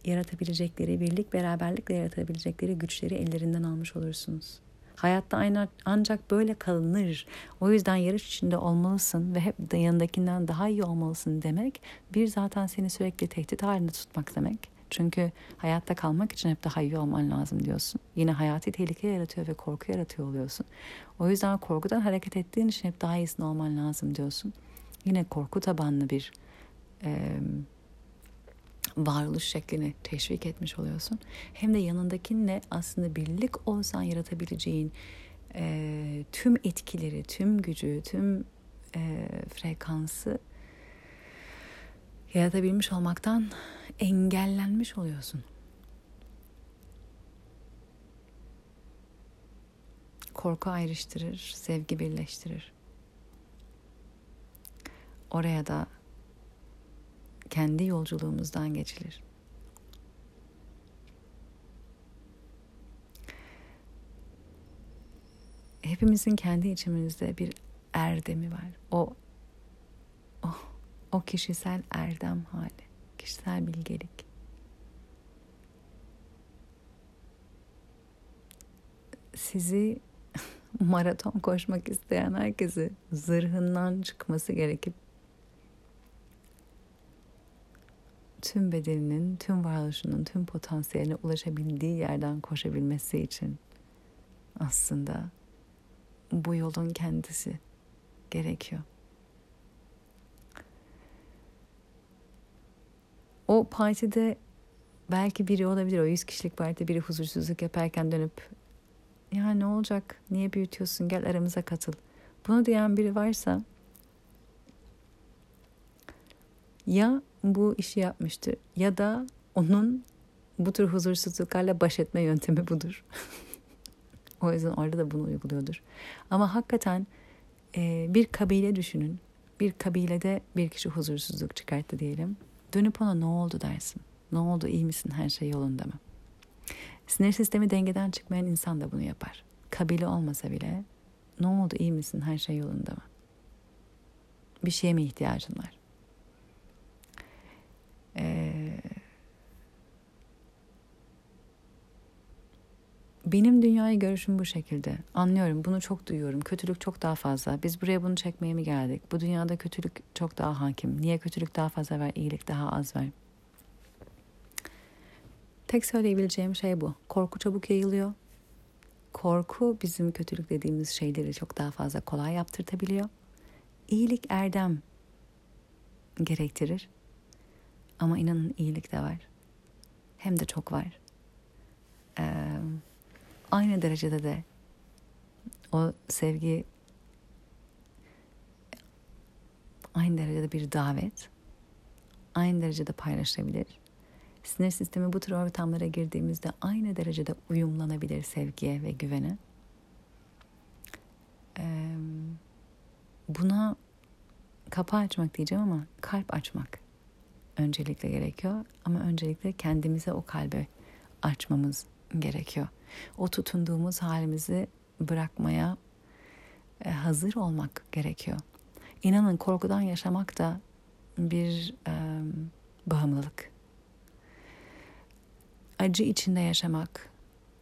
yaratabilecekleri, birlik beraberlikle yaratabilecekleri güçleri ellerinden almış olursunuz. Hayatta aynı ancak böyle kalınır. O yüzden yarış içinde olmalısın ve hep yanındakinden daha iyi olmalısın demek bir zaten seni sürekli tehdit halinde tutmak demek. Çünkü hayatta kalmak için hep daha iyi olman lazım diyorsun. Yine hayati tehlike yaratıyor ve korku yaratıyor oluyorsun. O yüzden korkudan hareket ettiğin için hep daha iyisini olman lazım diyorsun. Yine korku tabanlı bir e, varoluş şeklini teşvik etmiş oluyorsun. Hem de yanındakinle aslında birlik olsan yaratabileceğin e, tüm etkileri, tüm gücü, tüm e, frekansı yaratabilmiş olmaktan engellenmiş oluyorsun. Korku ayrıştırır, sevgi birleştirir. Oraya da kendi yolculuğumuzdan geçilir. Hepimizin kendi içimizde bir erdemi var. O o, o kişisel erdem hali, kişisel bilgelik. Sizi maraton koşmak isteyen herkesi zırhından çıkması gerekip tüm bedeninin, tüm varoluşunun, tüm potansiyeline ulaşabildiği yerden koşabilmesi için aslında bu yolun kendisi gerekiyor. O partide belki biri olabilir. O 100 kişilik partide biri huzursuzluk yaparken dönüp ya ne olacak? Niye büyütüyorsun? Gel aramıza katıl. Bunu diyen biri varsa ya bu işi yapmıştır ya da onun bu tür huzursuzluklarla baş etme yöntemi budur. o yüzden orada da bunu uyguluyordur. Ama hakikaten e, bir kabile düşünün. Bir kabilede bir kişi huzursuzluk çıkarttı diyelim. Dönüp ona ne oldu dersin. Ne oldu iyi misin her şey yolunda mı? Sinir sistemi dengeden çıkmayan insan da bunu yapar. Kabile olmasa bile ne oldu iyi misin her şey yolunda mı? Bir şeye mi ihtiyacın var? Ee, benim dünyayı görüşüm bu şekilde. Anlıyorum bunu çok duyuyorum. Kötülük çok daha fazla. Biz buraya bunu çekmeye mi geldik? Bu dünyada kötülük çok daha hakim. Niye kötülük daha fazla var, iyilik daha az var? Tek söyleyebileceğim şey bu. Korku çabuk yayılıyor. Korku bizim kötülük dediğimiz şeyleri çok daha fazla kolay yaptırtabiliyor. İyilik erdem gerektirir. Ama inanın iyilik de var. Hem de çok var. Ee, aynı derecede de o sevgi aynı derecede bir davet. Aynı derecede paylaşılabilir. Sinir sistemi bu tür ortamlara girdiğimizde aynı derecede uyumlanabilir sevgiye ve güvene. Ee, buna kapı açmak diyeceğim ama kalp açmak öncelikle gerekiyor. Ama öncelikle kendimize o kalbe açmamız gerekiyor. O tutunduğumuz halimizi bırakmaya e, hazır olmak gerekiyor. İnanın korkudan yaşamak da bir e, bağımlılık. Acı içinde yaşamak,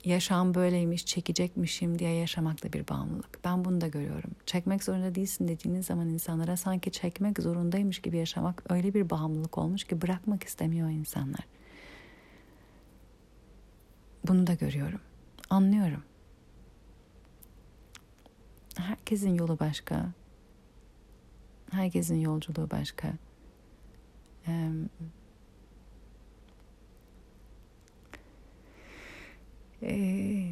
yaşam böyleymiş, çekecekmişim diye yaşamak da bir bağımlılık. Ben bunu da görüyorum. Çekmek zorunda değilsin dediğiniz zaman insanlara sanki çekmek zorundaymış gibi yaşamak öyle bir bağımlılık olmuş ki bırakmak istemiyor insanlar. Bunu da görüyorum. Anlıyorum. Herkesin yolu başka. Herkesin yolculuğu başka. Ee, Ee,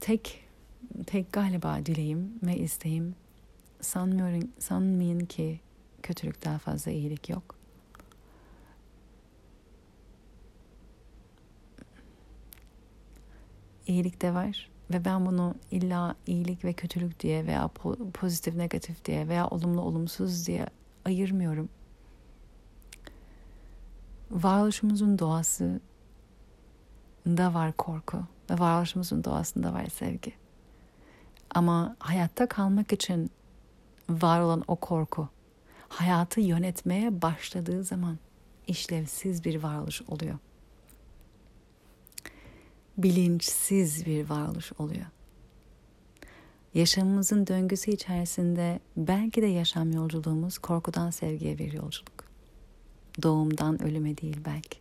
tek tek galiba dileğim ve isteğim sanmıyorum sanmayın ki kötülük daha fazla iyilik yok. İyilik de var ve ben bunu illa iyilik ve kötülük diye veya pozitif negatif diye veya olumlu olumsuz diye ayırmıyorum. Varoluşumuzun doğası da var korku ve varoluşumuzun doğasında var sevgi. Ama hayatta kalmak için var olan o korku hayatı yönetmeye başladığı zaman işlevsiz bir varoluş oluyor. bilinçsiz bir varoluş oluyor. Yaşamımızın döngüsü içerisinde belki de yaşam yolculuğumuz korkudan sevgiye bir yolculuk. Doğumdan ölüme değil belki.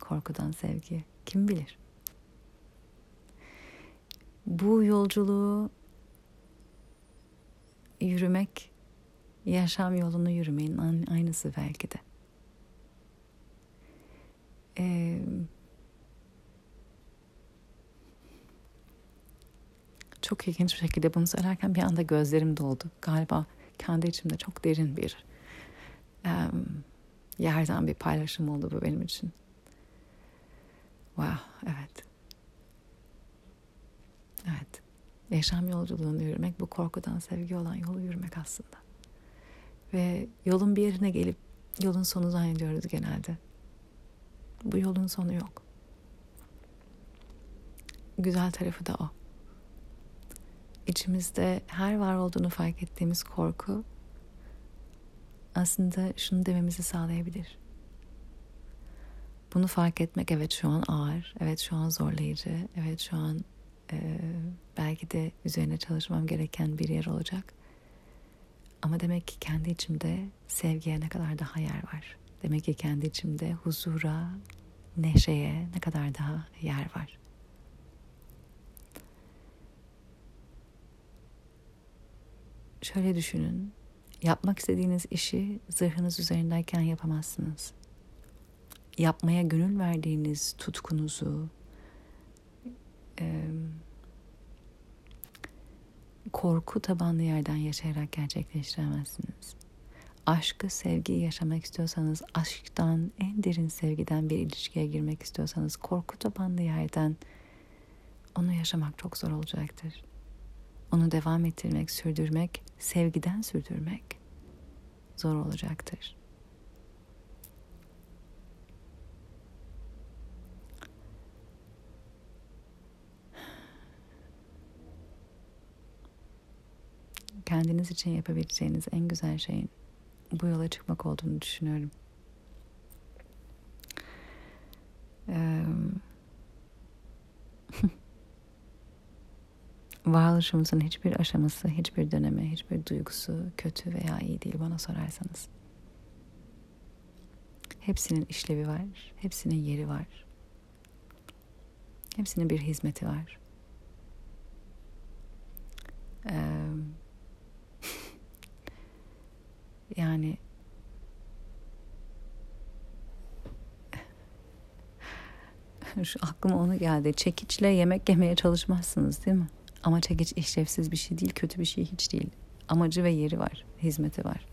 Korkudan sevgiye. Kim bilir? Bu yolculuğu yürümek yaşam yolunu yürümeyin aynısı belki de. Ee, çok ilginç bir şekilde bunu söylerken bir anda gözlerim doldu. Galiba kendi içimde çok derin bir um, yerden bir paylaşım oldu bu benim için. Wow, evet. Evet. Yaşam yolculuğunu yürümek bu korkudan sevgi olan yolu yürümek aslında. Ve yolun bir yerine gelip yolun sonu zannediyoruz genelde. Bu yolun sonu yok. Güzel tarafı da o. İçimizde her var olduğunu fark ettiğimiz korku aslında şunu dememizi sağlayabilir. Bunu fark etmek evet şu an ağır, evet şu an zorlayıcı, evet şu an e, belki de üzerine çalışmam gereken bir yer olacak. Ama demek ki kendi içimde sevgiye ne kadar daha yer var. Demek ki kendi içimde huzura, neşeye ne kadar daha yer var. Şöyle düşünün. Yapmak istediğiniz işi zırhınız üzerindeyken yapamazsınız. Yapmaya gönül verdiğiniz tutkunuzu, korku tabanlı yerden yaşayarak gerçekleştiremezsiniz. Aşkı, sevgiyi yaşamak istiyorsanız, aşktan, en derin sevgiden bir ilişkiye girmek istiyorsanız, korku tabanlı yerden onu yaşamak çok zor olacaktır. Onu devam ettirmek, sürdürmek, sevgiden sürdürmek zor olacaktır. Kendiniz için yapabileceğiniz en güzel şeyin bu yola çıkmak olduğunu düşünüyorum. Ee, varoluşumuzun hiçbir aşaması, hiçbir dönemi, hiçbir duygusu kötü veya iyi değil bana sorarsanız. Hepsinin işlevi var, hepsinin yeri var. Hepsinin bir hizmeti var. Ee, yani şu aklıma onu geldi. Çekiçle yemek yemeye çalışmazsınız değil mi? Ama çekiç işlevsiz bir şey değil, kötü bir şey hiç değil. Amacı ve yeri var, hizmeti var.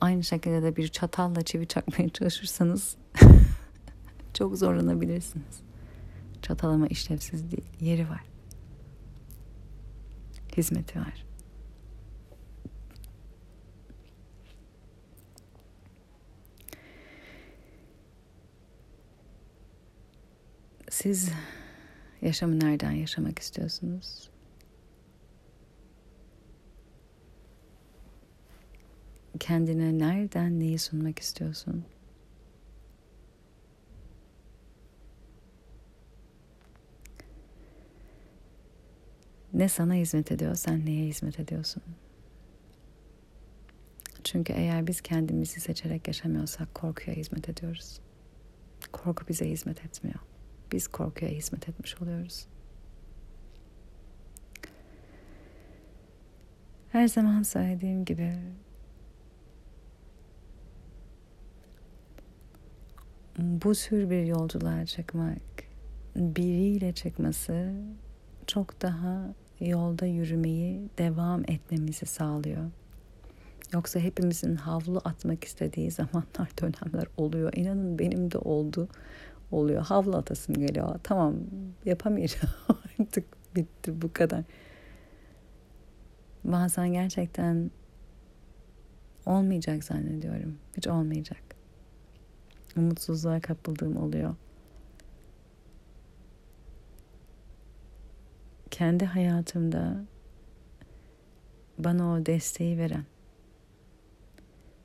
Aynı şekilde de bir çatalla çivi çakmaya çalışırsanız çok zorlanabilirsiniz. Çatal ama işlevsiz değil, yeri var. Hizmeti var. Siz yaşamı nereden yaşamak istiyorsunuz? Kendine nereden neyi sunmak istiyorsun? Ne sana hizmet ediyor, sen neye hizmet ediyorsun? Çünkü eğer biz kendimizi seçerek yaşamıyorsak korkuya hizmet ediyoruz. Korku bize hizmet etmiyor biz korkuya hizmet etmiş oluyoruz. Her zaman söylediğim gibi bu tür bir yolculuğa çıkmak, biriyle çıkması çok daha yolda yürümeyi devam etmemizi sağlıyor. Yoksa hepimizin havlu atmak istediği zamanlar, dönemler oluyor. İnanın benim de oldu oluyor. Havlu atasım geliyor. Tamam yapamayacağım artık bitti bu kadar. Bazen gerçekten olmayacak zannediyorum. Hiç olmayacak. Umutsuzluğa kapıldığım oluyor. Kendi hayatımda bana o desteği veren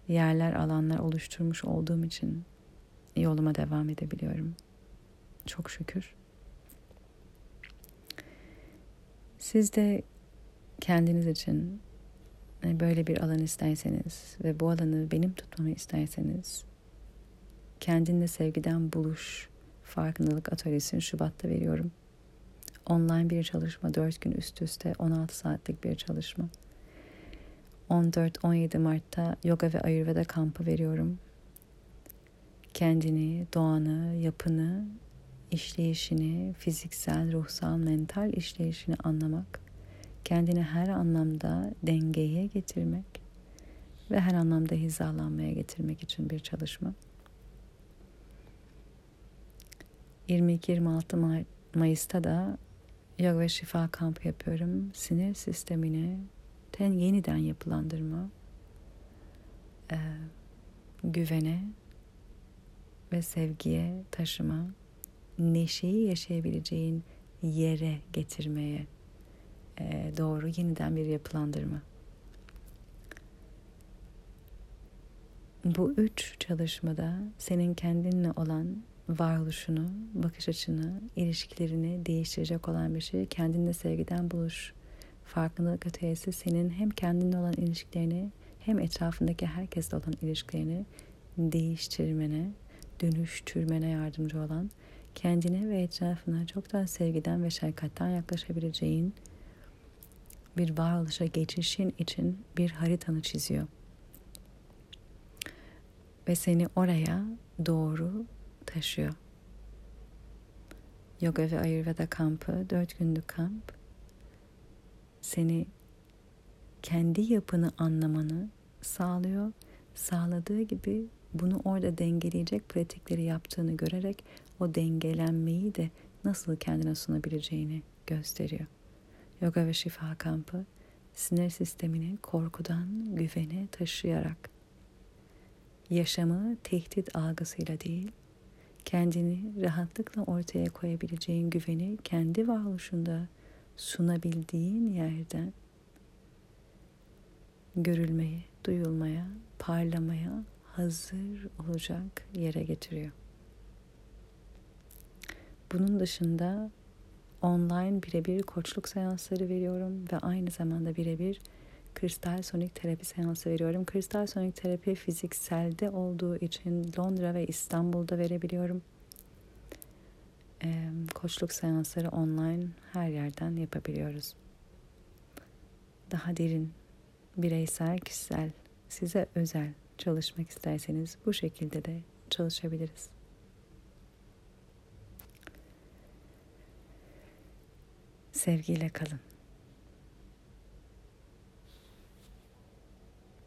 yerler, alanlar oluşturmuş olduğum için yoluma devam edebiliyorum. Çok şükür. Siz de kendiniz için e, böyle bir alan isterseniz ve bu alanı benim tutmamı isterseniz kendinle sevgiden buluş farkındalık atölyesini Şubat'ta veriyorum. Online bir çalışma, 4 gün üst üste 16 saatlik bir çalışma. 14-17 Mart'ta yoga ve ayurveda kampı veriyorum. Kendini, doğanı, yapını, işleyişini, fiziksel, ruhsal, mental işleyişini anlamak, kendini her anlamda dengeye getirmek ve her anlamda hizalanmaya getirmek için bir çalışma. 22-26 Mayıs'ta da yoga ve şifa kampı yapıyorum. Sinir sistemini ten yeniden yapılandırma, güvene ve sevgiye taşıma, neşeyi yaşayabileceğin yere getirmeye e, doğru yeniden bir yapılandırma. Bu üç çalışmada senin kendinle olan varoluşunu, bakış açını, ilişkilerini değiştirecek olan bir şey. Kendinle sevgiden buluş. Farkındalık ötesi senin hem kendinle olan ilişkilerini hem etrafındaki herkesle olan ilişkilerini değiştirmene, dönüştürmene yardımcı olan, kendine ve etrafına çoktan sevgiden ve şefkatten yaklaşabileceğin bir varoluşa geçişin için bir haritanı çiziyor. Ve seni oraya doğru taşıyor. Yoga ve Ayurveda kampı, dört günlük kamp seni kendi yapını anlamanı sağlıyor. Sağladığı gibi bunu orada dengeleyecek pratikleri yaptığını görerek o dengelenmeyi de nasıl kendine sunabileceğini gösteriyor. Yoga ve şifa kampı sinir sistemini korkudan güvene taşıyarak yaşamı tehdit algısıyla değil, kendini rahatlıkla ortaya koyabileceğin güveni kendi varoluşunda sunabildiğin yerden görülmeye, duyulmaya, parlamaya hazır olacak yere getiriyor. Bunun dışında online birebir koçluk seansları veriyorum ve aynı zamanda birebir kristal sonik terapi seansı veriyorum. Kristal sonik terapi fizikselde olduğu için Londra ve İstanbul'da verebiliyorum. Ee, koçluk seansları online her yerden yapabiliyoruz. Daha derin, bireysel, kişisel, size özel çalışmak isterseniz bu şekilde de çalışabiliriz. Sevgiyle kalın.